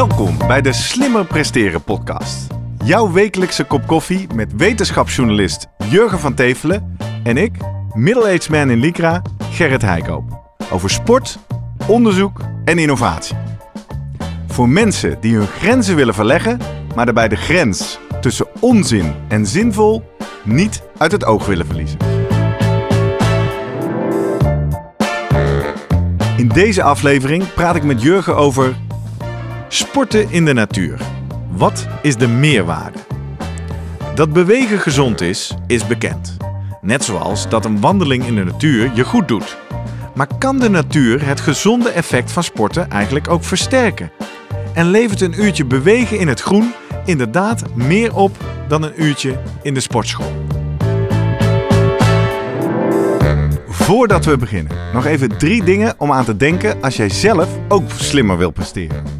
Welkom bij de Slimmer Presteren podcast. Jouw wekelijkse kop koffie met wetenschapsjournalist Jurgen van Tevelen en ik, middle-aged man in Lycra, Gerrit Heikoop. Over sport, onderzoek en innovatie. Voor mensen die hun grenzen willen verleggen, maar daarbij de grens tussen onzin en zinvol niet uit het oog willen verliezen. In deze aflevering praat ik met Jurgen over sporten in de natuur. Wat is de meerwaarde? Dat bewegen gezond is, is bekend. Net zoals dat een wandeling in de natuur je goed doet. Maar kan de natuur het gezonde effect van sporten eigenlijk ook versterken? En levert een uurtje bewegen in het groen inderdaad meer op dan een uurtje in de sportschool? Voordat we beginnen, nog even drie dingen om aan te denken als jij zelf ook slimmer wil presteren.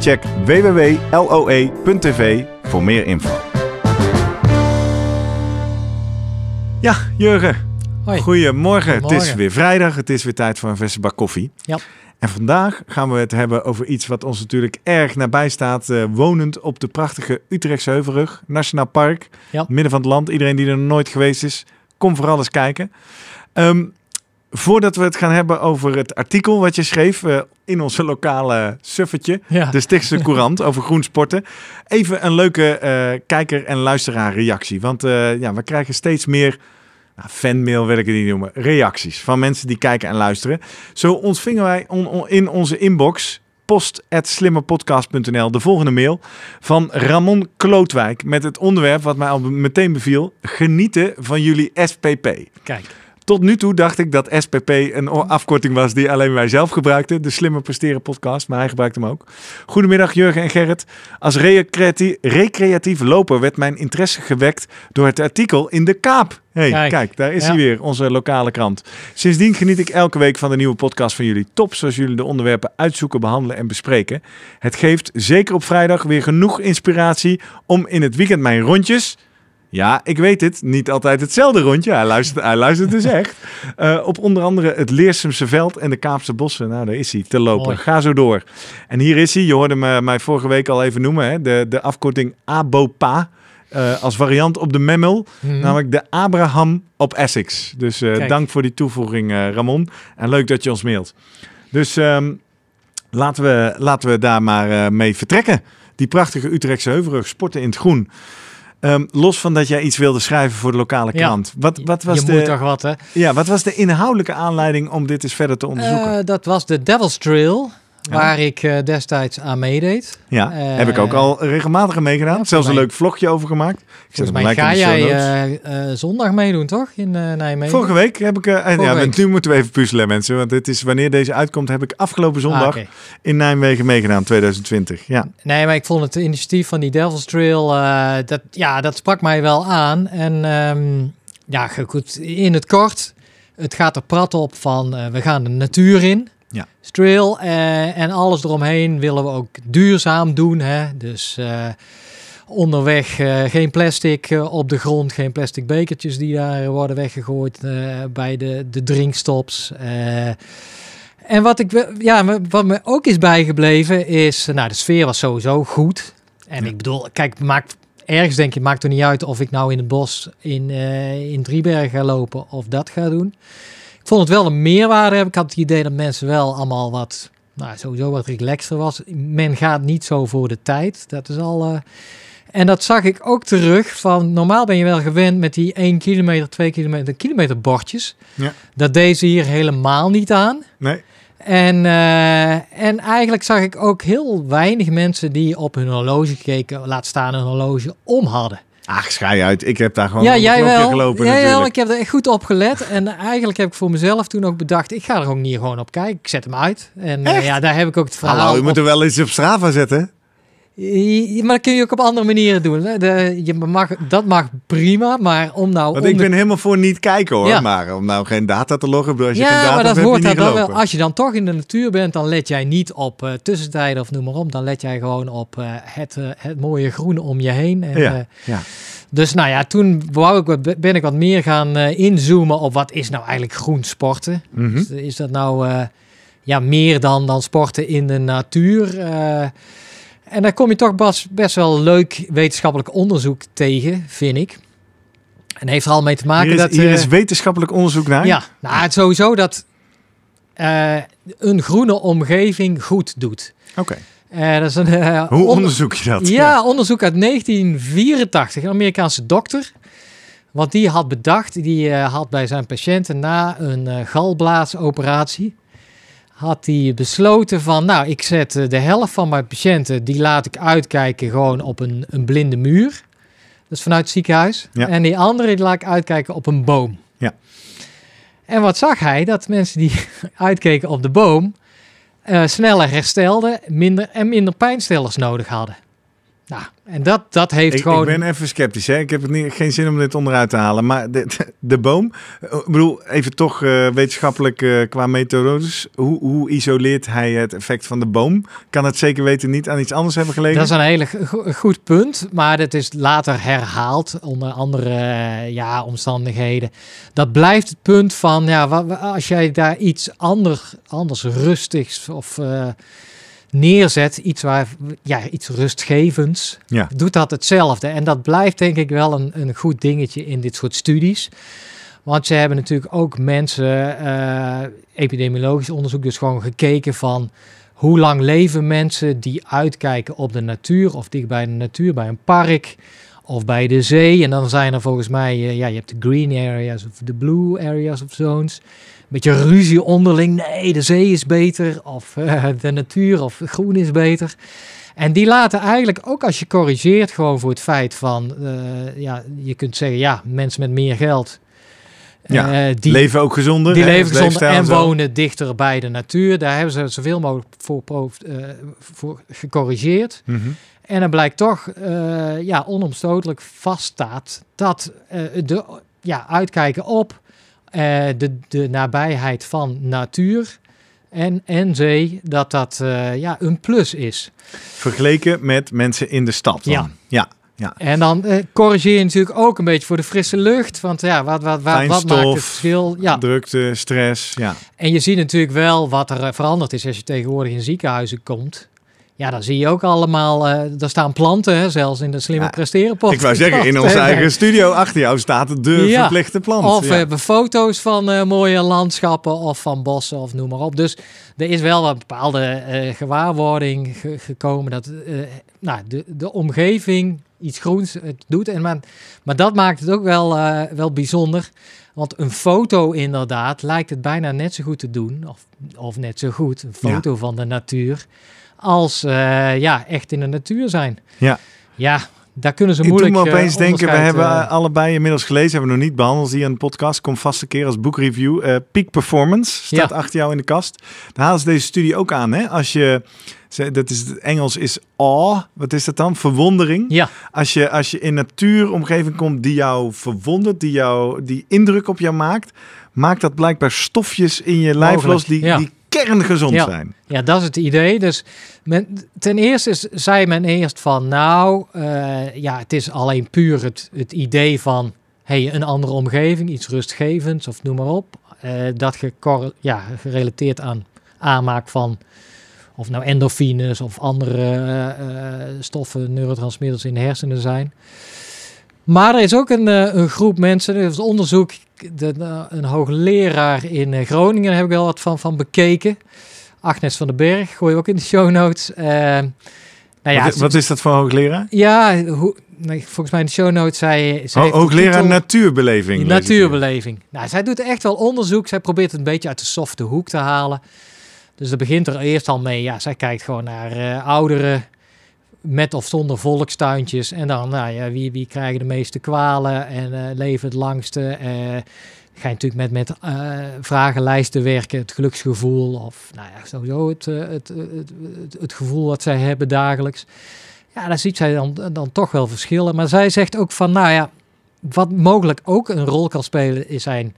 Check www.loe.tv voor meer info. Ja, Jurgen. Hoi. Goedemorgen. Het is weer vrijdag. Het is weer tijd voor een verse bak koffie. Ja. En vandaag gaan we het hebben over iets wat ons natuurlijk erg nabij staat. eh, wonend op de prachtige Utrechtse Heuvelrug, Nationaal Park. Ja. Midden van het land. Iedereen die er nooit geweest is, kom vooral eens kijken. Ehm, voordat we het gaan hebben over het artikel wat je schreef eh, in onze lokale suffetje. Ja. De Stichtse Courant over groensporten. Even een leuke eh, kijker- en luisteraar-reactie. Want eh, ja, we krijgen steeds meer nou, fanmail, wil ik het niet noemen, reacties van mensen die kijken en luisteren. Zo ontvingen wij on- on- in onze inbox post.slimmerpodcast.nl de volgende mail van Ramon Klootwijk met het onderwerp wat mij al meteen beviel. Genieten van jullie SPP. Kijk. Tot nu toe dacht ik dat SPP een afkorting was die alleen wij zelf gebruikten. De Slimmer Presteren podcast, maar hij gebruikt hem ook. Goedemiddag Jurgen en Gerrit. Als recreati- recreatief loper werd mijn interesse gewekt door het artikel in De Kaap. Hey, kijk. Kijk. daar is Ja. hij weer, onze lokale krant. Sindsdien geniet ik elke week van de nieuwe podcast van jullie. Top zoals jullie de onderwerpen uitzoeken, behandelen en bespreken. Het geeft zeker op vrijdag weer genoeg inspiratie om in het weekend mijn rondjes... Ja, ik weet het. Niet altijd hetzelfde rondje. Hij luistert, hij luistert dus echt. Eh, op onder andere het Leersumse Veld en de Kaapse Bossen. Nou, daar is hij te lopen. Mooi. Ga zo door. En hier is hij. Je hoorde me, mij vorige week al even noemen. Hè? De, de afkorting ABOPA. eh, als variant op de Memel. Mhm. Namelijk de Abraham op Essex. Dus eh, dank voor die toevoeging, Ramon. En leuk dat je ons mailt. Dus ehm, laten, we, laten we daar maar mee vertrekken. Die prachtige Utrechtse heuvelrug, sporten in het groen. Ehm, los van dat jij iets wilde schrijven voor de lokale Ja. krant. Wat, wat, was je de, moet toch wat, hè? ja, wat was de inhoudelijke aanleiding om dit eens verder te onderzoeken? Eh, dat was de Devil's Trail, Ja. waar ik eh, destijds aan meedeed. ja, eh, heb ik ook al regelmatig aan meegedaan. ja, Zelfs een leuk vlogje over gemaakt. Ik zet mij ga jij eh, zondag meedoen, toch? In Nijmegen? Vorige week heb ik... Vorige ja, week. nu moeten we even puzzelen mensen. Want dit is wanneer deze uitkomt heb ik afgelopen zondag Ah, oké. in Nijmegen meegedaan 2020. Ja, Nee, maar ik vond het initiatief van die Devil's Trail, dat, ja, dat sprak mij wel aan. En ehm, ja, goed, in het kort, het gaat er prat op van, we gaan de natuur in. Ja. Trail eh, en alles eromheen willen we ook duurzaam doen. Hè? Dus eh, onderweg eh, geen plastic op de grond, geen plastic bekertjes die daar worden weggegooid bij de, de drinkstops. En wat, ik, ja, me- wat me ook is bijgebleven is, nou de sfeer was sowieso goed. En Ja. ik bedoel, kijk, het maakt, ergens denk je, maakt er niet uit of ik nou in het bos in, in Driebergen ga lopen of dat ga doen. Ik vond het wel een meerwaarde. Ik had het idee dat mensen wel allemaal wat, nou sowieso wat relaxter was. Men gaat niet zo voor de tijd. Dat is al... eh, en dat zag ik ook terug van, normaal ben je wel gewend met die 1 kilometer, 2 kilometer, kilometer bordjes. Ja. Dat deze hier helemaal niet aan. nee. En, eh, en eigenlijk zag ik ook heel weinig mensen die op hun horloge keken, laat staan een horloge om hadden. Ach, schij uit. Ik heb daar gewoon ja, jij wel. gelopen ja, ik heb er echt goed op gelet. En eigenlijk heb ik voor mezelf toen ook bedacht, ik ga er ook niet gewoon op kijken. Ik zet hem uit. En eh, ja, daar heb ik ook het verhaal Hallo, je moet er wel eens op Strava zetten. Maar dat kun je ook op andere manieren doen. hè. De, je mag, dat mag prima, maar om nou... Want ik onder- ben helemaal voor niet kijken hoor. Ja. Maar om nou geen data te loggen, als je geen ja, data maar dat hebt, hoort daar dan wel. Als je dan toch in de natuur bent, dan let jij niet op eh, tussentijden of noem maar op. Dan let jij gewoon op eh, het, eh, het mooie groene om je heen. En, Ja, ja. dus nou ja, toen wou ik, ben ik wat meer gaan inzoomen op wat is nou eigenlijk groen sporten. Mhm. Dus is dat nou ja, meer dan, dan sporten in de natuur? En daar kom je toch best, best wel leuk wetenschappelijk onderzoek tegen, vind ik. En heeft er al mee te maken Hier, is, dat... hier eh, is wetenschappelijk onderzoek naar. ja, nou, het sowieso dat eh, een groene omgeving goed doet. Oké. Eh, dat is een, eh, Hoe onder- onderzoek je dat? ja, onderzoek uit 1984. Een Amerikaanse dokter. Want die had bedacht, die eh, had bij zijn patiënten na een galblaasoperatie... had hij besloten van, nou, ik zet eh, de helft van mijn patiënten... die laat ik uitkijken gewoon op een, een blinde muur. Dat is vanuit het ziekenhuis. Ja. En die andere die laat ik uitkijken op een boom. Ja. En wat zag hij? Dat mensen die uitkeken op de boom... eh, sneller herstelden minder, en minder pijnstillers nodig hadden. Nou, en dat, dat heeft Ik, gewoon... ik ben even sceptisch. Hè? Ik heb het niet, geen zin om dit onderuit te halen. Maar de, de, de boom, eh, ik bedoel, even toch eh, wetenschappelijk eh, qua methodes. Hoe, hoe isoleert hij het effect van de boom? Kan het zeker weten niet aan iets anders hebben gelegen? Dat is een hele go- goed punt, maar dat is later herhaald onder andere ja, omstandigheden. Dat blijft het punt van, ja, wa- wa- als jij daar iets ander, anders rustigs of neerzet, iets, waar, ja, iets rustgevends, Ja. doet dat hetzelfde. En dat blijft denk ik wel een, een goed dingetje in dit soort studies. Want ze hebben natuurlijk ook mensen, eh, epidemiologisch onderzoek, dus gewoon gekeken van hoe lang leven mensen die uitkijken op de natuur of dicht bij de natuur, bij een park of bij de zee. En dan zijn er volgens mij, eh, ja, je hebt de green areas of de blue areas of zones. Beetje ruzie onderling. Nee, de zee is beter of eh, de natuur of groen is beter. En die laten eigenlijk ook als je corrigeert gewoon voor het feit van, eh, ja, je kunt zeggen, ja, mensen met meer geld. Ja, die, leven ook gezonder. die hè? leven gezonder en zo. wonen dichter bij de natuur. Daar hebben ze zoveel mogelijk voor, voor gecorrigeerd. Mhm. En dan blijkt toch eh, ja, onomstotelijk vaststaat dat eh, de ja, uitkijken op eh, de, de nabijheid van natuur en, en zee, dat dat ja, een plus is. Vergeleken met mensen in de stad. Dan. Ja. ja. Ja. En dan eh, corrigeer je natuurlijk ook een beetje voor de frisse lucht. Want ja, wat, wat, wat, wat maakt het verschil? Ja, Drukte, stress. Ja. En je ziet natuurlijk wel wat er veranderd is als je tegenwoordig in ziekenhuizen komt. Ja, dan zie je ook allemaal, eh daar staan planten, hè, zelfs in de slimme Ja, presteren Ik wou zeggen, in onze eigen studio achter jou staat de Ja. verplichte plant. Of we ja. hebben foto's van eh, mooie landschappen of van bossen of noem maar op. Dus er is wel een bepaalde eh, gewaarwording ge- gekomen dat eh, nou, de, de omgeving iets groens het doet. En maar, maar dat maakt het ook wel, eh, wel bijzonder. Want een foto inderdaad lijkt het bijna net zo goed te doen, of, of net zo goed, een foto van de natuur, als eh, ja, echt in de natuur zijn. Ja. Ja, daar kunnen ze Ik doe moeilijk me eh, opeens denken, we hebben eh, allebei inmiddels gelezen, hebben we nog niet behandeld hier in de podcast. Komt vast een keer als boekreview. Peak Performance staat Ja. achter jou in de kast. Daar halen ze deze studie ook aan. Hè? Als je, ze- dat is het Engels is awe. Wat is dat dan? Verwondering. Ja, Als je, als je in natuuromgeving komt die jou verwondert, die, jou, die indruk op jou maakt, maakt dat blijkbaar stofjes in je lijf Mogelijk, los die, ja. die kerngezond Ja. zijn. Ja, dat is het idee. Dus men, ten eerste is, zei men eerst van, nou, eh, ja, het is alleen puur het, het idee van, hey, een andere omgeving, iets rustgevends of noem maar op. Eh, dat ja, gerelateerd aan aanmaak van, of nou endorfines of andere eh, stoffen, neurotransmitters in de hersenen zijn. Maar er is ook een, eh, een groep mensen, er is onderzoek, de, een hoogleraar in eh, Groningen, daar heb ik wel wat van, van bekeken. Agnes van den Berg, gooi je ook in de show notes. Eh, nou ja, wat, wat is dat voor hoogleraar? ja hoe, volgens mij in de show notes zei ze. Ho- de hoogleraar titel- natuurbeleving. natuurbeleving. Nou, zij doet echt wel onderzoek. Zij probeert het een beetje uit de softe hoek te halen. Dus dat begint er eerst al mee. Ja, zij kijkt gewoon naar eh, ouderen met of zonder volkstuintjes. En dan, nou ja, wie, wie krijgen de meeste kwalen en eh, leven het langste. Eh ga je natuurlijk met, met eh, vragenlijsten werken. Het geluksgevoel of nou ja, sowieso het, het, het, het gevoel wat zij hebben dagelijks. Ja, daar ziet zij dan, dan toch wel verschillen. Maar zij zegt ook van, nou ja, wat mogelijk ook een rol kan spelen, is zijn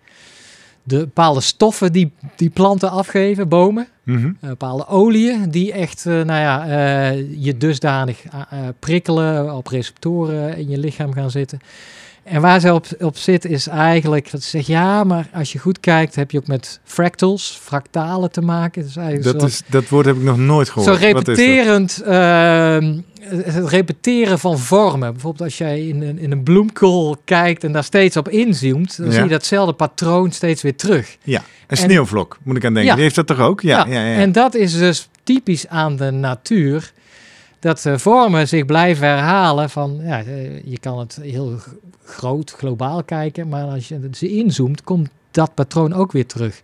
de bepaalde stoffen die, die planten afgeven, bomen. Eh, bepaalde oliën die echt, eh, nou ja, eh, je dusdanig prikkelen, op receptoren in je lichaam gaan zitten. En waar ze op, op zit is eigenlijk dat ze zegt, ja, maar als je goed kijkt, heb je ook met fractals, fractalen te maken. Dus eigenlijk Dat, zo- is, dat woord heb ik nog nooit zo gehoord. Wat is dat? repeterend, ehm, het repeteren van vormen. Bijvoorbeeld als jij in een, in een bloemkool kijkt en daar steeds op inzoomt, dan Ja. zie je datzelfde patroon steeds weer terug. Ja, een En- sneeuwvlok, moet ik aan denken. Ja. Die heeft dat toch ook? Ja, ja, ja. En dat is dus typisch aan de natuur. Dat vormen zich blijven herhalen van, ja, eh, je kan het heel groot, globaal kijken, maar als je ze inzoomt, komt dat patroon ook weer terug.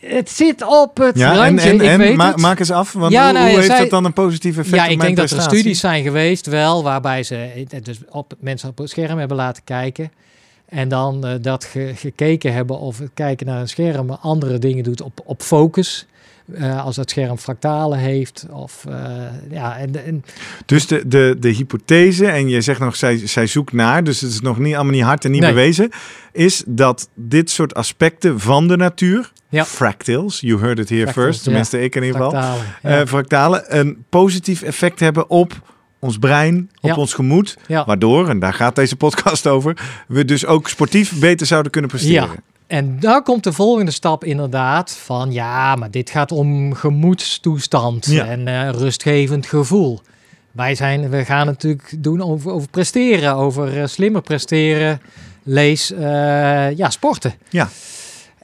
Het zit op het Ja, randje, en, ik en weet ma- het. maak eens af, want Ja, hoe, nou, hoe heeft zij- dat dan een positief effect Ja, op ik mijn denk dat er studies zijn geweest, wel, waarbij ze dus op mensen op het scherm hebben laten kijken. En dan eh, dat ge- gekeken hebben of het kijken naar een scherm andere dingen doet op, op focus. Eh, als dat scherm fractalen heeft. Of eh, ja, en, en Dus de, de, de hypothese, en je zegt nog, zij, zij zoekt naar, dus het is nog niet allemaal niet hard en niet Nee. bewezen, is dat dit soort aspecten van de natuur, Ja. fractals, you heard it here Fractals, first, tenminste ik in ieder geval, fractalen. eh Ja. fractalen, een positief effect hebben op ons brein, op Ja. ons gemoed, Ja. waardoor, en daar gaat deze podcast over, we dus ook sportief beter zouden kunnen presteren. En daar komt de volgende stap inderdaad van ja, maar dit gaat om gemoedstoestand Ja. en eh, rustgevend gevoel. Wij zijn, we gaan natuurlijk doen over, over presteren, over eh, slimmer presteren, lees, eh, ja, sporten. Ja.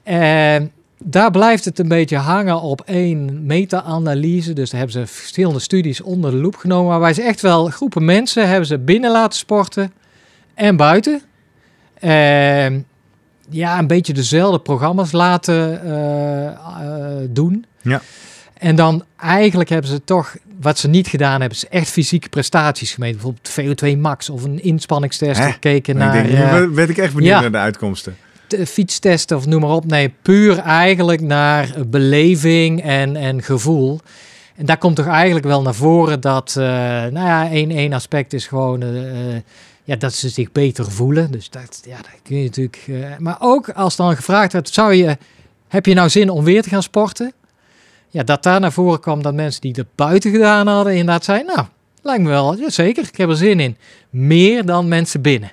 En daar blijft het een beetje hangen op één meta-analyse. Dus daar hebben ze verschillende studies onder de loep genomen, waarbij ze echt wel groepen mensen hebben ze binnen laten sporten en buiten. Ja, een beetje dezelfde programma's laten eh, eh, doen. Ja. En dan eigenlijk hebben ze toch, wat ze niet gedaan hebben, is echt fysieke prestaties gemeten. Bijvoorbeeld VO2 max of een inspanningstest Hè? gekeken naar ik denk, eh, werd ik echt benieuwd ja. naar de uitkomsten. de fietstesten of noem maar op. Nee, puur eigenlijk naar beleving en, en gevoel. En daar komt toch eigenlijk wel naar voren dat, nou ja, één, één aspect is gewoon ja, dat ze zich beter voelen. Dus dat, ja, dat kun je natuurlijk. eh, maar ook als dan gevraagd werd, zou je, heb je nou zin om weer te gaan sporten? Ja, dat daar naar voren kwam dat mensen die het buiten gedaan hadden, inderdaad zeiden, nou, lijkt me wel, ja, zeker, ik heb er zin in. Meer dan mensen binnen.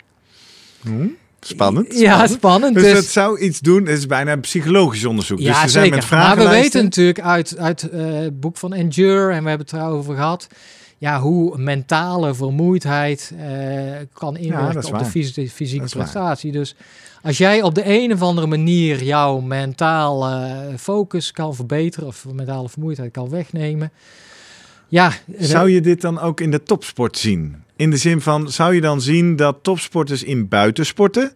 Hm? Spannend. Ja, spannend. Dus, Dus- het zou iets doen, het is bijna een psychologisch onderzoek. dus Ja, ze zijn zeker. met maar we weten natuurlijk uit, uit eh, het boek van Endure, en we hebben het erover gehad, ja, hoe mentale vermoeidheid eh, kan inwerken op de fysi- fysieke waar. prestatie. Dus als jij op de een of andere manier jouw mentale focus kan verbeteren, of mentale vermoeidheid kan wegnemen, ja, Zou je dit dan ook in de topsport zien? In de zin van, zou je dan zien dat topsporters in buitensporten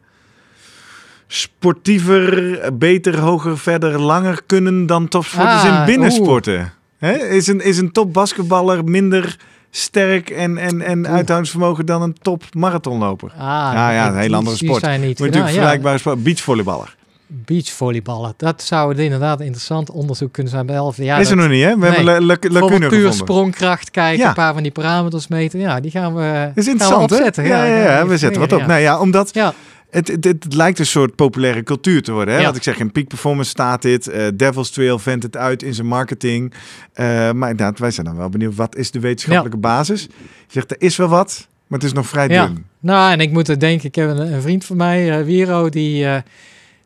sportiever, beter, hoger, verder, langer kunnen dan topsporters Ah, in binnensporten? Hè? Is, een, is een top basketballer minder sterk en, en, en uithoudingsvermogen dan een top marathonloper? Ah, Ja, ja, een hele andere sport. Zijn niet Moet natuurlijk vergelijkbare sport. Beachvolleyballer. Beachvolleyballen, dat zou het inderdaad interessant onderzoek kunnen zijn bij elf. Ja, is er nog niet, hè? We Nee. hebben la- la- Bijvoorbeeld lacune puur sprongkracht kijken, Ja. een paar van die parameters meten. Ja, die gaan we, Dat is gaan we interessant, hè? opzetten. Ja, ja, ja, gaan we zetten wat op. Nou ja, omdat Ja, Het, het, het lijkt een soort populaire cultuur te worden. Hè? Ja. Want ik zeg, in Peak Performance staat dit. eh Devil's Trail vendt het uit in zijn marketing. Eh, maar inderdaad, wij zijn dan wel benieuwd. Wat is de wetenschappelijke basis? Je zegt, er is wel wat, maar het is nog vrij Ja. dun. nou en ik moet er denken, ik heb een, een vriend van mij, eh Wiro, die,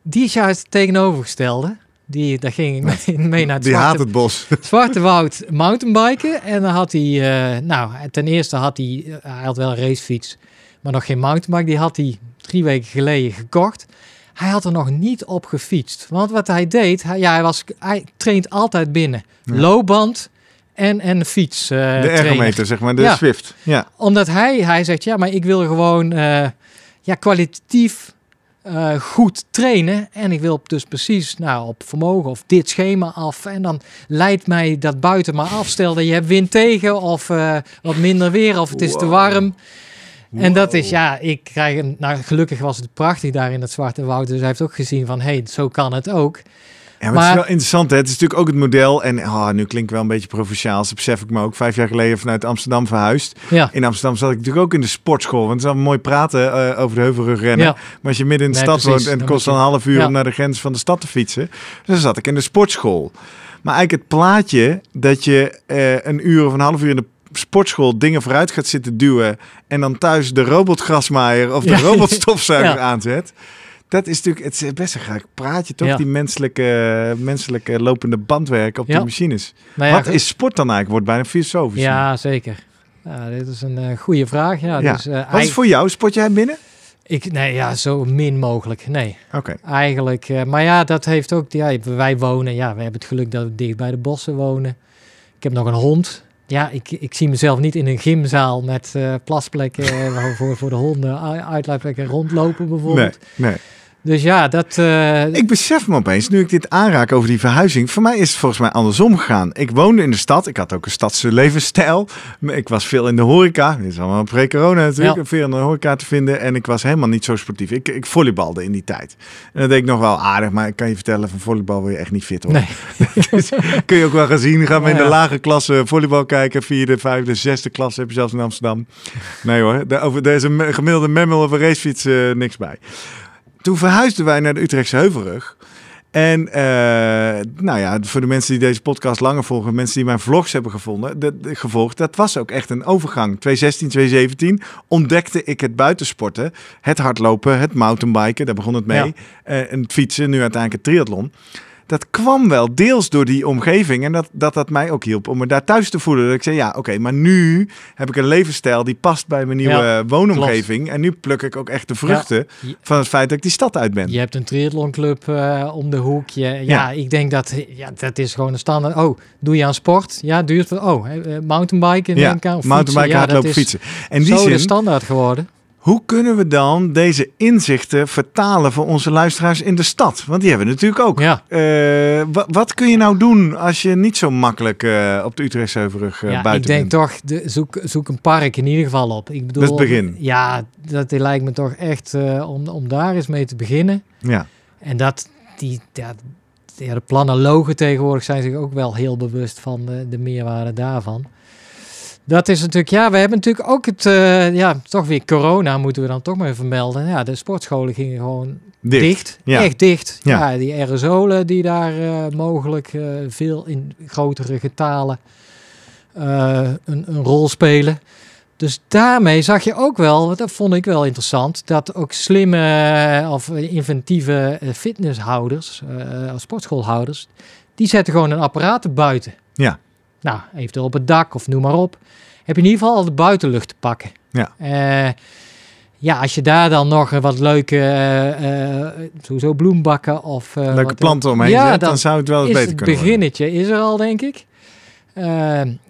die is juist tegenovergestelde. Die, daar ging ik mee, mee naar het Die haat het bos. zwarte Woud mountainbiken. En dan had hij, nou ten eerste had hij, hij had wel een racefiets, maar nog geen mountainbike. Die had hij drie weken geleden gekocht. Hij had er nog niet op gefietst. Want wat hij deed, hij, ja, hij, was, hij traint altijd binnen. Ja. Loopband en, en fiets. eh, de ergometer, zeg maar, de Ja. Swift. Ja. Omdat hij, hij zegt, ja, maar ik wil gewoon eh, ja, kwalitatief eh, goed trainen. En ik wil dus precies nou, op vermogen of dit schema af. En dan leidt mij dat buiten maar af. Stel dat je hebt wind tegen of wat minder weer of het is te Wow. En dat is, ja, ik krijg een, nou gelukkig was het prachtig daar in het Zwarte Woud. Dus hij heeft ook gezien van, hé, hey, zo kan het ook. Ja, maar, Maar- het is wel interessant. Hè? Het is natuurlijk ook het model. En oh, nu klinkt wel een beetje provinciaal. Dat besef ik me ook. Vijf jaar geleden vanuit Amsterdam verhuisd. Ja, In Amsterdam zat ik natuurlijk ook in de sportschool. Want het is allemaal mooi praten eh, over de heuvelrug rennen. ja, Maar als je midden in de Nee, stad precies. woont en het kost dan een half uur om naar de grens van de stad te fietsen. Dus dan zat ik in de sportschool. Maar eigenlijk het plaatje dat je eh, een uur of een half uur in de sportschool dingen vooruit gaat zitten duwen. En dan thuis de robotgrasmaaier of de Ja. robotstofzuiger Ja. aanzet. Dat is natuurlijk, het is best een graag praatje toch? Ja. Die menselijke, menselijke lopende bandwerk op die machines. nou Wat is sport dan eigenlijk? Wordt bijna filosofisch. Ja, zeker. Ja, dit is een eh, goede vraag. Ja, Ja. Dus, eh, Wat is eigen- voor jou? Sport jij binnen? ik, nee, ja, zo min mogelijk. Nee, Oké. eigenlijk. eh, maar ja, dat heeft ook. Ja, wij wonen. Ja, we hebben het geluk dat we dicht bij de bossen wonen. Ik heb nog een hond. Ja, ik, ik zie mezelf niet in een gymzaal met eh, plasplekken eh, voor, voor de honden, uitlaatplekken rondlopen Nee, bijvoorbeeld. nee. Dus ja, dat. eh, Ik besef me opeens, nu ik dit aanraak over die verhuizing, voor mij is het volgens mij andersom gegaan. Ik woonde in de stad, ik had ook een stadse levensstijl. Ik was veel in de horeca, dit is allemaal pre-corona natuurlijk, Ja. veel in de horeca te vinden. En ik was helemaal niet zo sportief. Ik, ik volleybalde in die tijd. En dat deed ik nog wel aardig, maar ik kan je vertellen, van volleybal word je echt niet fit hoor. nee, Dus kun je ook wel gaan zien, gaan we in de lage klasse volleybal kijken, vierde, vijfde, zesde klasse heb je zelfs in Amsterdam. Nee hoor, daar, over, daar is een gemiddelde memmel of een racefiets eh, niks bij. Toen verhuisden wij naar de Utrechtse Heuvelrug. En eh, nou ja, voor de mensen die deze podcast langer volgen, mensen die mijn vlogs hebben gevonden, de, de- gevolgd, dat was ook echt een overgang. 2016, 2017 ontdekte ik het buitensporten, het hardlopen, het mountainbiken, daar begon het mee. Ja. Eh, en het fietsen, nu uiteindelijk het triathlon. Dat kwam wel deels door die omgeving en dat, dat dat mij ook hielp om me daar thuis te voelen. Dat ik zei, ja oké, maar nu heb ik een levensstijl die past bij mijn nieuwe Ja, woonomgeving. En nu pluk ik ook echt de vruchten Ja. van het feit dat ik die stad uit ben. Je hebt een triathlonclub eh om de hoek. Je, ja, Ja. ik denk dat ja, dat is gewoon een standaard. Oh, doe je aan sport? Ja, duurt het? Oh, eh, mountainbiken Ja, of mountainbiken, fietsen. Ja, dat hardlopen, is fietsen. En die zo de standaard geworden. Hoe kunnen we dan deze inzichten vertalen voor onze luisteraars in de stad? Want die hebben we natuurlijk ook. Ja, Eh, wa- wat kun je nou doen als je niet zo makkelijk eh, op de Utrechtse Heuvelrug eh, ja ik buiten denk bent? toch, de, zoek, zoek een park in ieder geval op. Ik bedoel, Dat is het begin. Ja, dat lijkt me toch echt om, om daar eens mee te beginnen. Ja, En dat die, ja, de planologen tegenwoordig zijn zich ook wel heel bewust van de, de meerwaarde daarvan. Dat is natuurlijk, ja, we hebben natuurlijk ook het, eh, ja, toch weer corona moeten we dan toch maar even melden. Ja, de sportscholen gingen gewoon dicht. dicht, Ja. echt dicht. Ja. Ja, die aerosolen die daar eh, mogelijk eh, veel in grotere getalen een, een rol spelen. Dus daarmee zag je ook wel, dat vond ik wel interessant, dat ook slimme of inventieve fitnesshouders, sportschoolhouders, die zetten gewoon een apparaat buiten. Ja. Nou, eventueel op het dak of noem maar op. Heb je in ieder geval al de buitenlucht te pakken. Ja. Eh, ja, als je daar dan nog wat leuke, eh, sowieso bloembakken of... Leuke wat- planten omheen Ja, zet, dan, dan zou het wel eens beter het kunnen worden. beginnetje is er al, denk ik.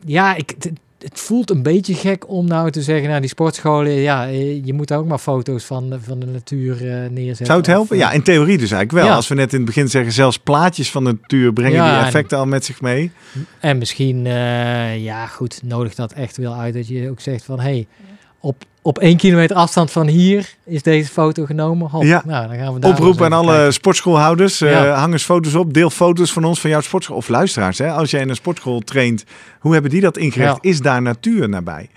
Ja, ik, het, voelt een beetje gek om nou te zeggen, nou die sportscholen, ja, eh, je moet daar ook maar foto's van, de- van de natuur eh, neerzetten. Zou het helpen? eh, Ja, in theorie dus eigenlijk wel. Ja. Als we net in het begin zeggen, zelfs plaatjes van de natuur brengen Ja, die en- effecten al met zich mee. En misschien, eh, ja goed, nodig dat echt wel uit dat je ook zegt van, hey, op, op één kilometer afstand van hier is deze foto genomen. Hop, Ja. Nou, dan gaan we daar Oproep aan alle kijken. sportschoolhouders. eh, Ja. hang eens foto's op. Deel foto's van ons, van jouw sportschool. Of luisteraars, hè? als jij in een sportschool traint. Hoe hebben die dat ingericht? Ja. Is daar natuur nabij?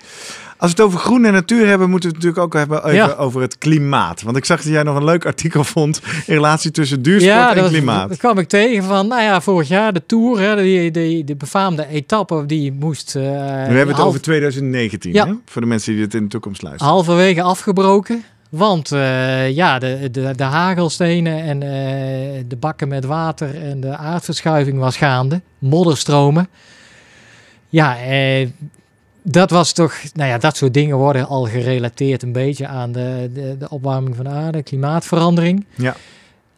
Als we het over groen en natuur hebben, moeten we het natuurlijk ook hebben even Ja. over het klimaat. Want ik zag dat jij nog een leuk artikel vond in relatie tussen duursport en dat, klimaat. dat kwam ik tegen van, nou ja, vorig jaar de Tour, hè, die, die, de befaamde etappe, die moest... eh, Nu hebben we het half- over 2019, Ja. hè? voor de mensen die dit in de toekomst luisteren. halverwege afgebroken. Want eh, ja, de, de, de hagelstenen en eh, de bakken met water en de aardverschuiving was gaande. Modderstromen. Ja, eh, dat was toch... Nou ja, dat soort dingen worden al gerelateerd een beetje aan de, de, de opwarming van de aarde, klimaatverandering. Ja.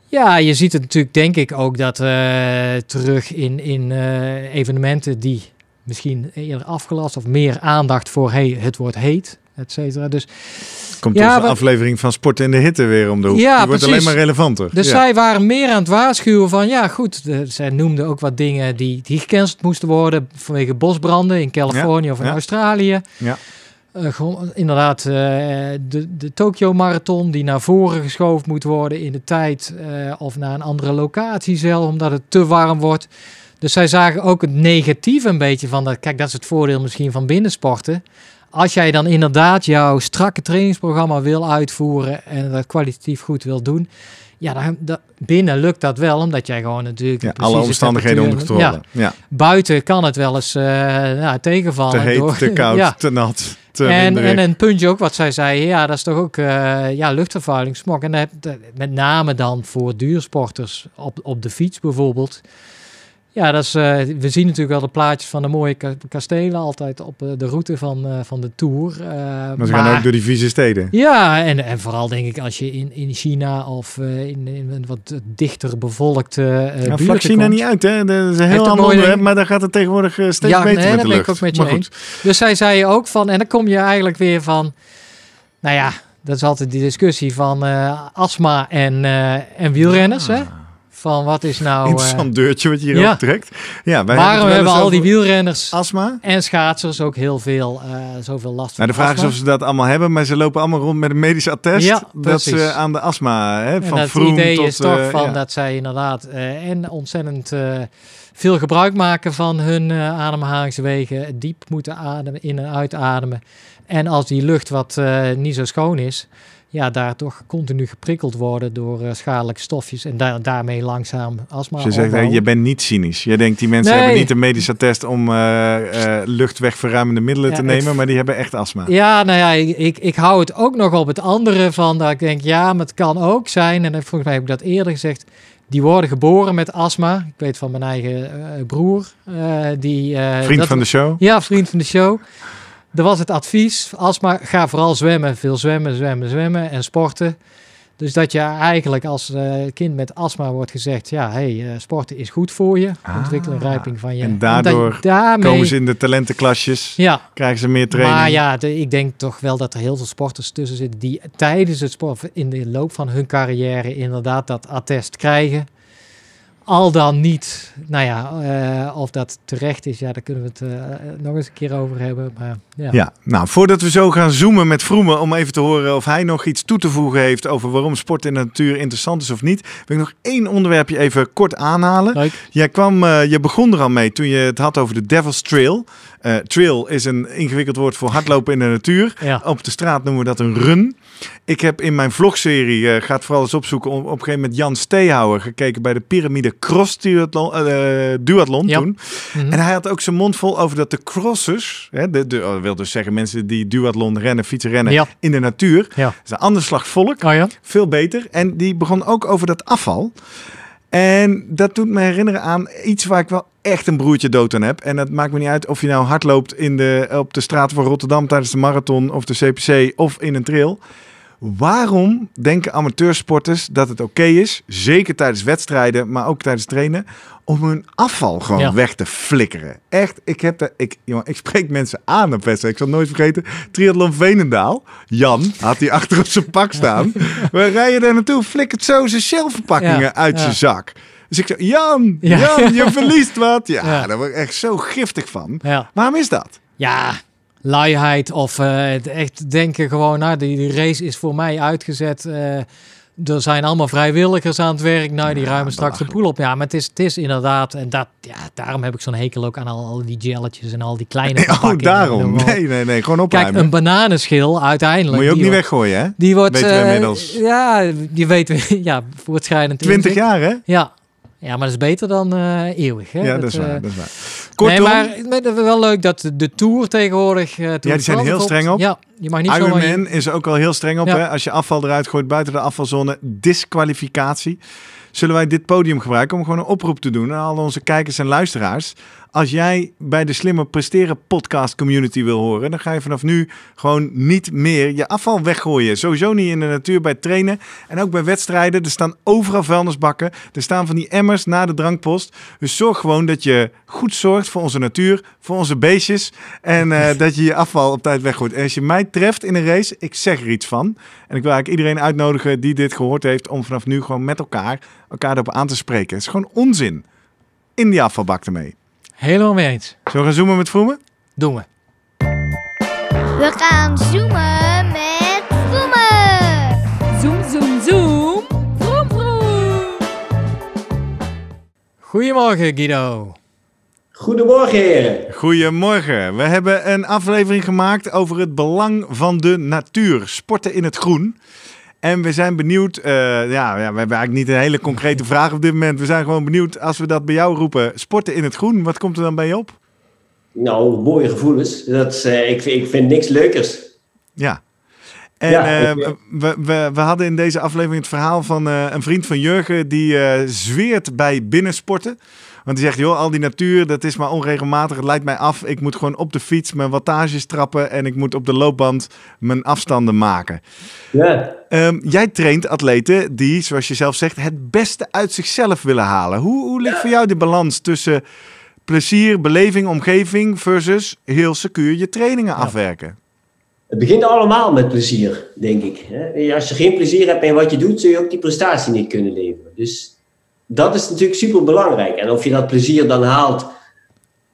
Ja, je ziet het natuurlijk denk ik ook dat eh, terug in, in eh, evenementen die misschien eerder afgelast of meer aandacht voor hey, het wordt heet, et cetera. Dus Komt Ja, onze wat- aflevering van Sport in de Hitte weer om de hoek. Ja, Die wordt alleen maar relevanter. Dus Ja. zij waren meer aan het waarschuwen van, ja goed, de, zij noemden ook wat dingen die, die gecanceld moesten worden vanwege bosbranden in Californië of in. Australië. Ja. Eh, gewoon, inderdaad, eh, de, de Tokyo Marathon die naar voren geschoven moet worden in de tijd. eh, of naar een andere locatie zelf, omdat het te warm wordt. Dus zij zagen ook het negatieve een beetje van dat. Kijk, dat is het voordeel misschien van binnensporten. Als jij dan inderdaad jouw strakke trainingsprogramma wil uitvoeren en dat kwalitatief goed wil doen. Ja, dan, dan- binnen lukt dat wel, omdat jij gewoon natuurlijk... Ja, alle omstandigheden onder controle. Ja. Ja, buiten kan het wel eens nou, tegenvallen. Te heet, door- te koud, ja. te nat, te En, en een puntje ook wat zij zei, ja, dat is toch ook eh ja, luchtvervuiling, smog. En dat- met name dan voor duursporters op, op de fiets bijvoorbeeld. Ja, dat is, eh, we zien natuurlijk wel de plaatjes van de mooie ka- kastelen altijd op eh, de route van, eh, van de Tour. maar ze gaan ook door die vieze steden. ja, en, en vooral denk ik als je in, in China of in, in een wat dichter bevolkte uh, Ja, vlak China niet uit, hè? Dat is een heel ander mooie- onderwerp, maar daar gaat het tegenwoordig steeds Ja, beter nee, met dat de ben ik lucht. ook met je maar goed. Dus zij zei ook van, en dan kom je eigenlijk weer van, nou ja, dat is altijd die discussie van astma en, en wielrenners, hè? Van wat is nou, eh, Interessant deurtje wat je hier ja. optrekt. Ja, wij waarom hebben al die wielrenners Astma? en schaatsers ook heel veel, eh, zoveel last van Nou, de vraag is of ze dat allemaal hebben, maar ze lopen allemaal rond met een medisch attest Ja, dat precies. ze aan de astma, hè, En van dat Vroom idee tot... is toch eh, van ja. dat zij inderdaad eh, en ontzettend eh, veel gebruik maken van hun eh, ademhalingswegen, diep moeten ademen, in en uitademen. En als die lucht wat eh, niet zo schoon is, ja, daar toch continu geprikkeld worden door eh, schadelijke stofjes en daar daarmee langzaam astma Dus je zegt, je bent niet cynisch. Je denkt, die mensen Nee. hebben niet een medisch attest om eh, eh, luchtwegverruimende middelen Ja, te het- nemen, maar die hebben echt astma. Ja, nou ja, ik, ik, ik hou het ook nog op het andere van dat ik denk, ja, maar het kan ook zijn, en volgens mij heb ik dat eerder gezegd, die worden geboren met astma. Ik weet van mijn eigen broer. die, Vriend dat- van de show. Ja, vriend van de show. Er was het advies, astma, ga vooral zwemmen. Veel zwemmen, zwemmen, zwemmen en sporten. Dus dat je eigenlijk als eh, kind met astma wordt gezegd, ja, hey, eh, sporten is goed voor je. Ah, rijping van je. en daardoor je daarmee, Komen ze in de talentenklasjes, Ja, krijgen ze meer training. maar ja, de- ik denk toch wel dat er heel veel sporters tussen zitten die tijdens het sport, in de loop van hun carrière, inderdaad dat attest krijgen. Al dan niet, nou ja, eh, of dat terecht is, ja, daar kunnen we het eh, nog eens een keer over hebben. Maar ja, Ja, nou, voordat we zo gaan zoomen met Vroemen om even te horen of hij nog iets toe te voegen heeft over waarom sport in de natuur interessant is of niet, wil ik nog één onderwerpje even kort aanhalen. leuk. Jij kwam, eh, je begon er al mee toen je het had over de Devil's Trail. Trail is een ingewikkeld woord voor hardlopen in de natuur. Ja. Op de straat noemen we dat een run. Ik heb in mijn vlogserie, eh gaat vooral eens opzoeken, op, op een gegeven moment Jan Steehouwer gekeken bij de Pyramide Cross Duathlon, eh, duathlon Ja. toen. Mhm. En hij had ook zijn mond vol over dat de crossers, hè, de, de, oh, wil dus zeggen mensen die duathlon rennen, fietsen rennen Ja. in de natuur, Ja. dat is een ander slag volk, Oh veel beter. En die begon ook over dat afval. En dat doet me herinneren aan iets waar ik wel echt een broertje dood aan heb. En dat maakt me niet uit of je nou hard loopt in de, op de straat van Rotterdam tijdens de marathon of de CPC of in een trail. Waarom denken amateursporters dat het oké is, zeker tijdens wedstrijden, maar ook tijdens trainen, om hun afval gewoon Ja. weg te flikkeren? Echt, ik heb de, ik, jongen, ik spreek mensen aan op wedstrijd. Ik zal nooit vergeten, Triathlon Veenendaal. Jan had die achter op zijn pak staan. Waar rij je daar naartoe? Flikkert zo zijn shellverpakkingen Ja, uit zijn zak. Dus ik zei, Jan, Ja. Jan, je verliest wat. Ja, daar word ik echt zo giftig van. Waarom is dat? Ja, luiheid of eh, echt denken gewoon, nou, die, die race is voor mij uitgezet. eh, er zijn allemaal vrijwilligers aan het werk. Nou, die Ja, ruimen straks de poel op. Ja, maar het is, het is inderdaad, en dat, ja, daarom heb ik zo'n hekel ook aan al, al die gelletjes en al die kleine Oh, daarom. Nee, nee, nee. Gewoon Kijk, opruimen. een bananenschil uiteindelijk. Moet je ook niet wordt- weggooien, hè? Die wordt, Weten we eh, inmiddels. Ja, die weten we, ja, voortschrijdend 20 inzicht. jaar, hè? Ja. ja, maar dat is beter dan eh, eeuwig. Hè? Ja, dat is eh. Dat is waar. Kortom, nee, maar maar het is wel leuk dat de, Tour tegenwoordig... eh, Tour die zijn heel streng op. Ja, je mag niet zomaar... Is er ook al heel streng op. Ja. Hè? Als je afval eruit gooit buiten de afvalzone, disqualificatie. Zullen wij dit podium gebruiken om gewoon een oproep te doen aan al onze kijkers en luisteraars. Als jij bij de Slimmer Presteren podcast community wil horen, dan ga je vanaf nu gewoon niet meer je afval weggooien. Sowieso niet in de natuur bij het trainen en ook bij wedstrijden. Er staan overal vuilnisbakken. Er staan van die emmers na de drankpost. Dus zorg gewoon dat je goed zorgt voor onze natuur, voor onze beestjes. En eh, dat je je afval op tijd weggooit. En als je mij treft in een race, ik zeg er iets van. En ik wil eigenlijk iedereen uitnodigen die dit gehoord heeft om vanaf nu gewoon met elkaar elkaar erop aan te spreken. Het is gewoon onzin. In die afvalbak ermee. Helemaal mee eens. Zullen we gaan zoomen met Vroemen? Doen we. We gaan zoomen met Vroemen. Zoom, zoom, zoom. Vroom, vroom. Goedemorgen Guido. Goedemorgen heren. Goedemorgen. We hebben een aflevering gemaakt over het belang van de natuur. Sporten in het groen. En we zijn benieuwd, eh, ja, ja, we hebben eigenlijk niet een hele concrete vraag op dit moment. We zijn gewoon benieuwd, als we dat bij jou roepen, sporten in het groen, wat komt er dan bij je op? Nou, mooie gevoelens. Dat is, eh, ik, ik vind niks leukers. Ja. En Ja, eh, ik, we, we, we hadden in deze aflevering het verhaal van een vriend van Jurgen die zweert bij binnensporten. Want die zegt, joh, al die natuur, dat is maar onregelmatig. Het leidt mij af. Ik moet gewoon op de fiets mijn wattages trappen en ik moet op de loopband mijn afstanden maken. Ja. Ehm, jij traint atleten die, zoals je zelf zegt, het beste uit zichzelf willen halen. Hoe, hoe ligt voor jou de balans tussen plezier, beleving, omgeving versus heel secuur je trainingen afwerken? Het begint allemaal met plezier, denk ik. Als je geen plezier hebt in wat je doet, zul je ook die prestatie niet kunnen leveren. Dus dat is natuurlijk super belangrijk. En of je dat plezier dan haalt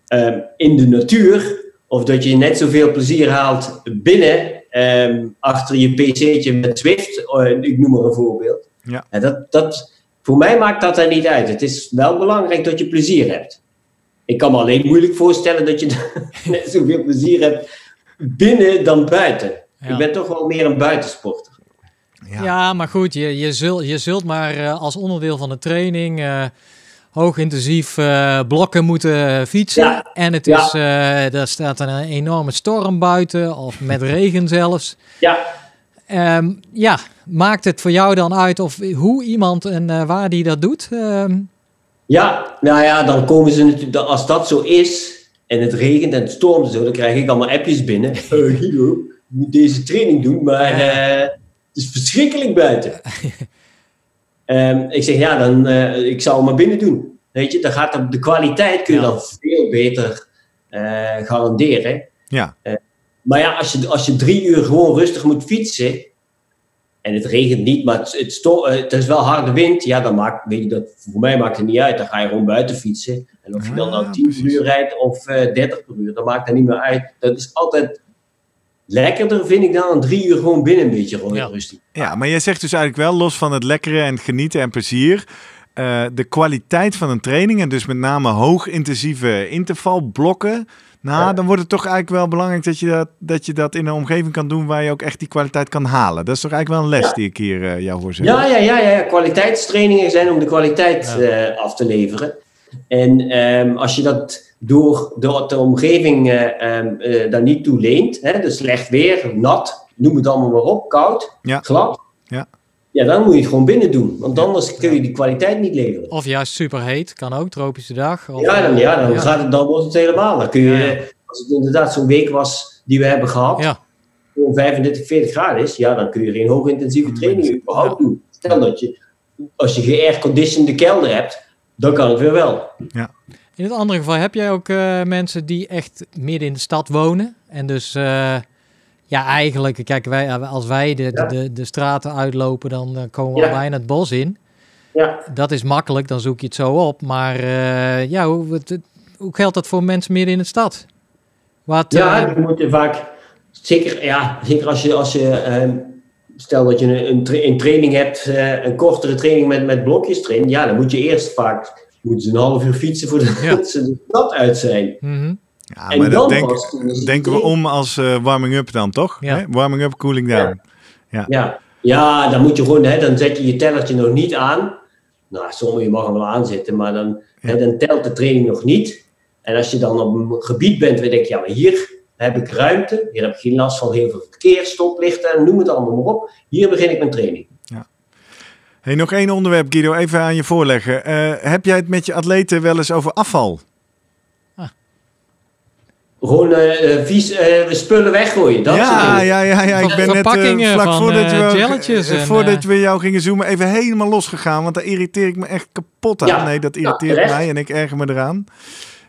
ehm, in de natuur, of dat je net zoveel plezier haalt binnen, ehm, achter je pc'tje met Zwift, eh, ik noem maar een voorbeeld. Ja. En dat, dat, voor mij maakt dat er niet uit. Het is wel belangrijk dat je plezier hebt. Ik kan me alleen moeilijk voorstellen dat je net zoveel plezier hebt binnen dan buiten. Ja. Ik ben toch wel meer een buitensporter. Ja, maar goed, je, je, zult, je zult maar eh, als onderdeel van de training eh hoogintensief eh, blokken moeten fietsen. Ja, En het ja. is, eh er staat een enorme storm buiten, of met regen zelfs. Ja, Ehm, ja, maakt het voor jou dan uit of hoe iemand en waar die dat doet? Ehm, ja, nou ja, dan komen ze natuurlijk, als dat zo is en het regent en het stormt zo, dan krijg ik allemaal appjes binnen. Guido, je moet deze training doen, maar eh, het is verschrikkelijk buiten. Ehm, ik zeg ja, dan eh, ik zou hem maar binnen doen. Weet je, dan gaat de, de kwaliteit kun je Ja. dan veel beter eh, garanderen. Ja, Maar ja, als je, als je drie uur gewoon rustig moet fietsen. En het regent niet, maar het, het, eh, het is wel harde wind. Ja, dan maakt, weet je, dat, voor mij maakt het niet uit. Dan ga je gewoon buiten fietsen. En of je dan nou Ah, 10 per uur rijdt of eh 30 per uur, dat maakt er niet meer uit. Dat is altijd lekkerder, vind ik, dan een drie uur gewoon binnen een beetje gewoon Ja. rustig. Ja, maar jij zegt dus eigenlijk wel, los van het lekkere en het genieten en plezier, eh, de kwaliteit van een training en dus met name hoogintensieve intervalblokken, nou, Ja. dan wordt het toch eigenlijk wel belangrijk dat je dat, dat je dat in een omgeving kan doen waar je ook echt die kwaliteit kan halen. Dat is toch eigenlijk wel een les Ja. die ik hier eh, jou hoor zeggen. Ja, ja, ja, ja, ja. Kwaliteitstrainingen zijn om de kwaliteit Ja. eh, af te leveren. En ehm, als je dat door de, de omgeving eh, ehm, eh, daar niet toe leent, hè, dus slecht weer, nat, noem het allemaal maar op, koud, Ja. glad. Ja. Ja, dan moet je het gewoon binnen doen, want anders kun je die kwaliteit niet leveren. of juist superheet, kan ook, tropische dag. Of, Ja, dan, ja, dan, ja. Gaat het, dan wordt het helemaal. Dan kun je, Ja. als het inderdaad zo'n week was die we hebben gehad, Ja, gewoon 35, 40 graden is, ja, dan kun je geen hoogintensieve training überhaupt doen. Stel dat je, als je geairconditionede kelder hebt, dan kan het weer wel. In het andere geval heb jij ook eh, mensen die echt midden in de stad wonen. En dus, eh, ja, eigenlijk, kijk, wij, als wij de, Ja. de, de straten uitlopen, dan eh, komen we al bijna het bos in. Ja, Dat is makkelijk, dan zoek je het zo op. Maar eh, ja, hoe, hoe geldt dat voor mensen midden in de stad? Wat, ja eh, je moet er vaak, zeker, ja, zeker als je, als je ehm, stel dat je een, een, tra- een training hebt, eh, een kortere training met, met blokjes erin, ja, dan moet je eerst vaak, moeten ze een half uur fietsen voordat Ja. ze de stad uit zijn. mhm. Ja, En maar dat dan denk, denken we om als eh, warming-up dan, toch? Ja. Hè? Warming-up, cooling down. Ja, ja dan moet je gewoon, hè, dan zet je je tellertje nog niet aan. Nou, sommige mag hem wel aanzetten, maar dan, hè, dan telt de training nog niet. En als je dan op een gebied bent waar je denkt, ja, maar hier heb ik ruimte, hier heb ik geen last van heel veel verkeer, stoplichten, noem het allemaal maar op. Hier begin ik mijn training. Hey, nog één onderwerp, Guido, even aan je voorleggen. Eh, heb jij het met je atleten wel eens over afval? Gewoon eh, eh, vies eh, spullen weggooien, dat ja, ja, ja, ja. Ik ben net vlak van, voordat, we, en, voordat we jou gingen zoomen even helemaal losgegaan. Want daar irriteer ik me echt kapot aan. Ja, nee, dat irriteert mij en ik erger me eraan.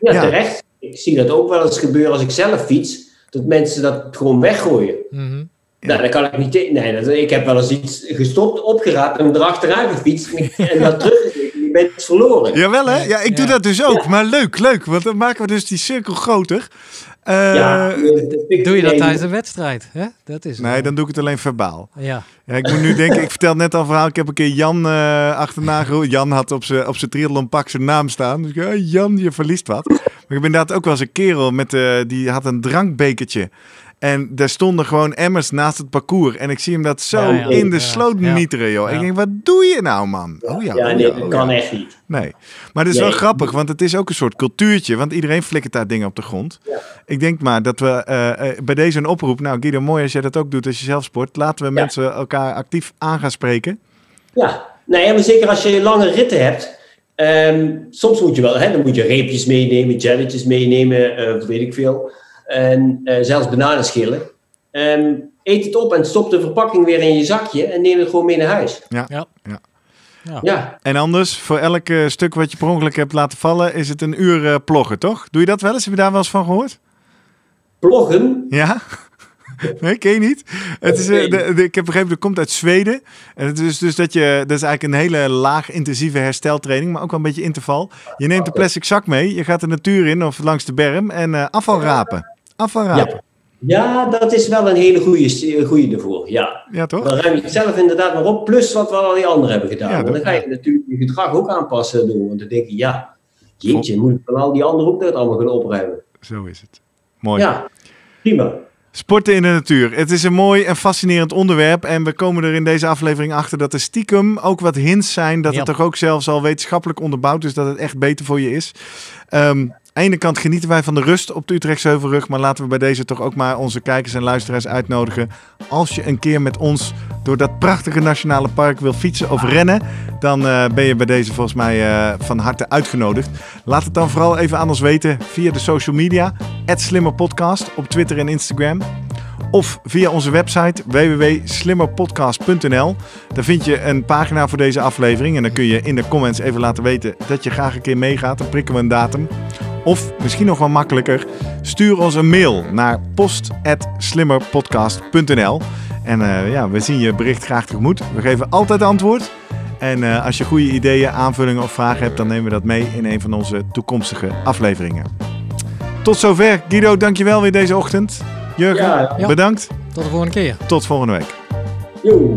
Ja, Ja. terecht. Ik zie dat ook wel eens gebeuren als ik zelf fiets, dat mensen dat gewoon weggooien. mhm. Nou, dat kan ik niet. te- Nee, dat, ik heb wel eens iets gestopt, opgeraapt en erachteraan gefietst en, en dat teruggezeten. Je bent verloren. Jawel hè? Ja, ik doe Ja. dat dus ook. Maar leuk, leuk. Want dan maken we dus die cirkel groter. Eh, ja, ik- Doe je dat nee, tijdens een wedstrijd? Hè? Dat is nee, dan doe ik het alleen verbaal. Ja. Ja, ik moet nu denken, ik vertel net al een verhaal. Ik heb een keer Jan eh achterna geroepen. Jan had op zijn op zijn triathlonpak zijn naam staan. Dus ik zei, "Ah, Jan, je verliest wat. Maar ik heb inderdaad ook wel eens een kerel met, eh, die had een drankbekertje. En daar stonden gewoon emmers naast het parcours. En ik zie hem dat zo Ja, ja. in de Ja, sloot ja. nieteren, joh. Ja. Ik denk, wat doe je nou, man? Oh ja, Ja, oh nee, dat kan echt niet. Nee, maar het is wel Nee. grappig, want het is ook een soort cultuurtje. Want iedereen flikkert daar dingen op de grond. Ja. Ik denk maar dat we eh, eh, bij deze een oproep... Nou, Guido, mooi als jij dat ook doet als je zelf sport. Laten we Ja. mensen elkaar actief aan gaan spreken. Ja, ja, maar zeker als je lange ritten hebt. ehm, soms moet je wel, hè, dan moet je reepjes meenemen, jelletjes meenemen, eh, weet ik veel. En eh, zelfs bananenschillen. Ehm, eet het op en stop de verpakking weer in je zakje en neem het gewoon mee naar huis. Ja. Ja. Ja, En anders, voor elk stuk wat je per ongeluk hebt laten vallen... is het een uur eh, ploggen, toch? Doe je dat wel eens? Heb je daar wel eens van gehoord? ploggen. Ja? Nee, ken je niet? Het is, eh, de, de- ik heb begrepen, dat komt uit Zweden. En het is dus dat je, dat is eigenlijk een hele laag intensieve hersteltraining, maar ook wel een beetje interval. Je neemt een plastic zak mee, je gaat de natuur in of langs de berm en afval rapen. Afval rapen. Ja, dat is wel een hele goede, goede ervoor. Ja. Ja, toch? Dan ruim je het zelf inderdaad maar op, plus wat we al die anderen hebben gedaan. Ja, dan ga je natuurlijk je gedrag ook aanpassen doen. Want dan denk je, ja, jeetje, moet ik van al die anderen ook dat allemaal gaan opruimen? Zo is het. Mooi. Ja, prima. Sporten in de natuur. Het is een mooi en fascinerend onderwerp. En we komen er in deze aflevering achter dat er stiekem ook wat hints zijn. Dat Ja. het toch ook zelfs al wetenschappelijk onderbouwd is dat het echt beter voor je is. De ene kant genieten wij van de rust op de Utrechtse Heuvelrug. Maar laten we bij deze toch ook maar onze kijkers en luisteraars uitnodigen. Als je een keer met ons door dat prachtige nationale park wil fietsen of rennen. Dan eh, ben je bij deze volgens mij eh, van harte uitgenodigd. Laat het dan vooral even aan ons weten via de social media. @slimmerpodcast op Twitter en Instagram. Of via onze website www.slimmerpodcast.nl. Daar vind je een pagina voor deze aflevering. En dan kun je in de comments even laten weten dat je graag een keer meegaat. Dan prikken we een datum. Of misschien nog wel makkelijker, stuur ons een mail naar post.slimmerpodcast.nl. En eh, ja, we zien je bericht graag tegemoet. We geven altijd antwoord. En eh, als je goede ideeën, aanvullingen of vragen hebt, dan nemen we dat mee in een van onze toekomstige afleveringen. Tot zover. Guido, dankjewel weer deze ochtend. Jurgen, Ja, ja. bedankt. Tot de volgende keer. Tot volgende week. Joe.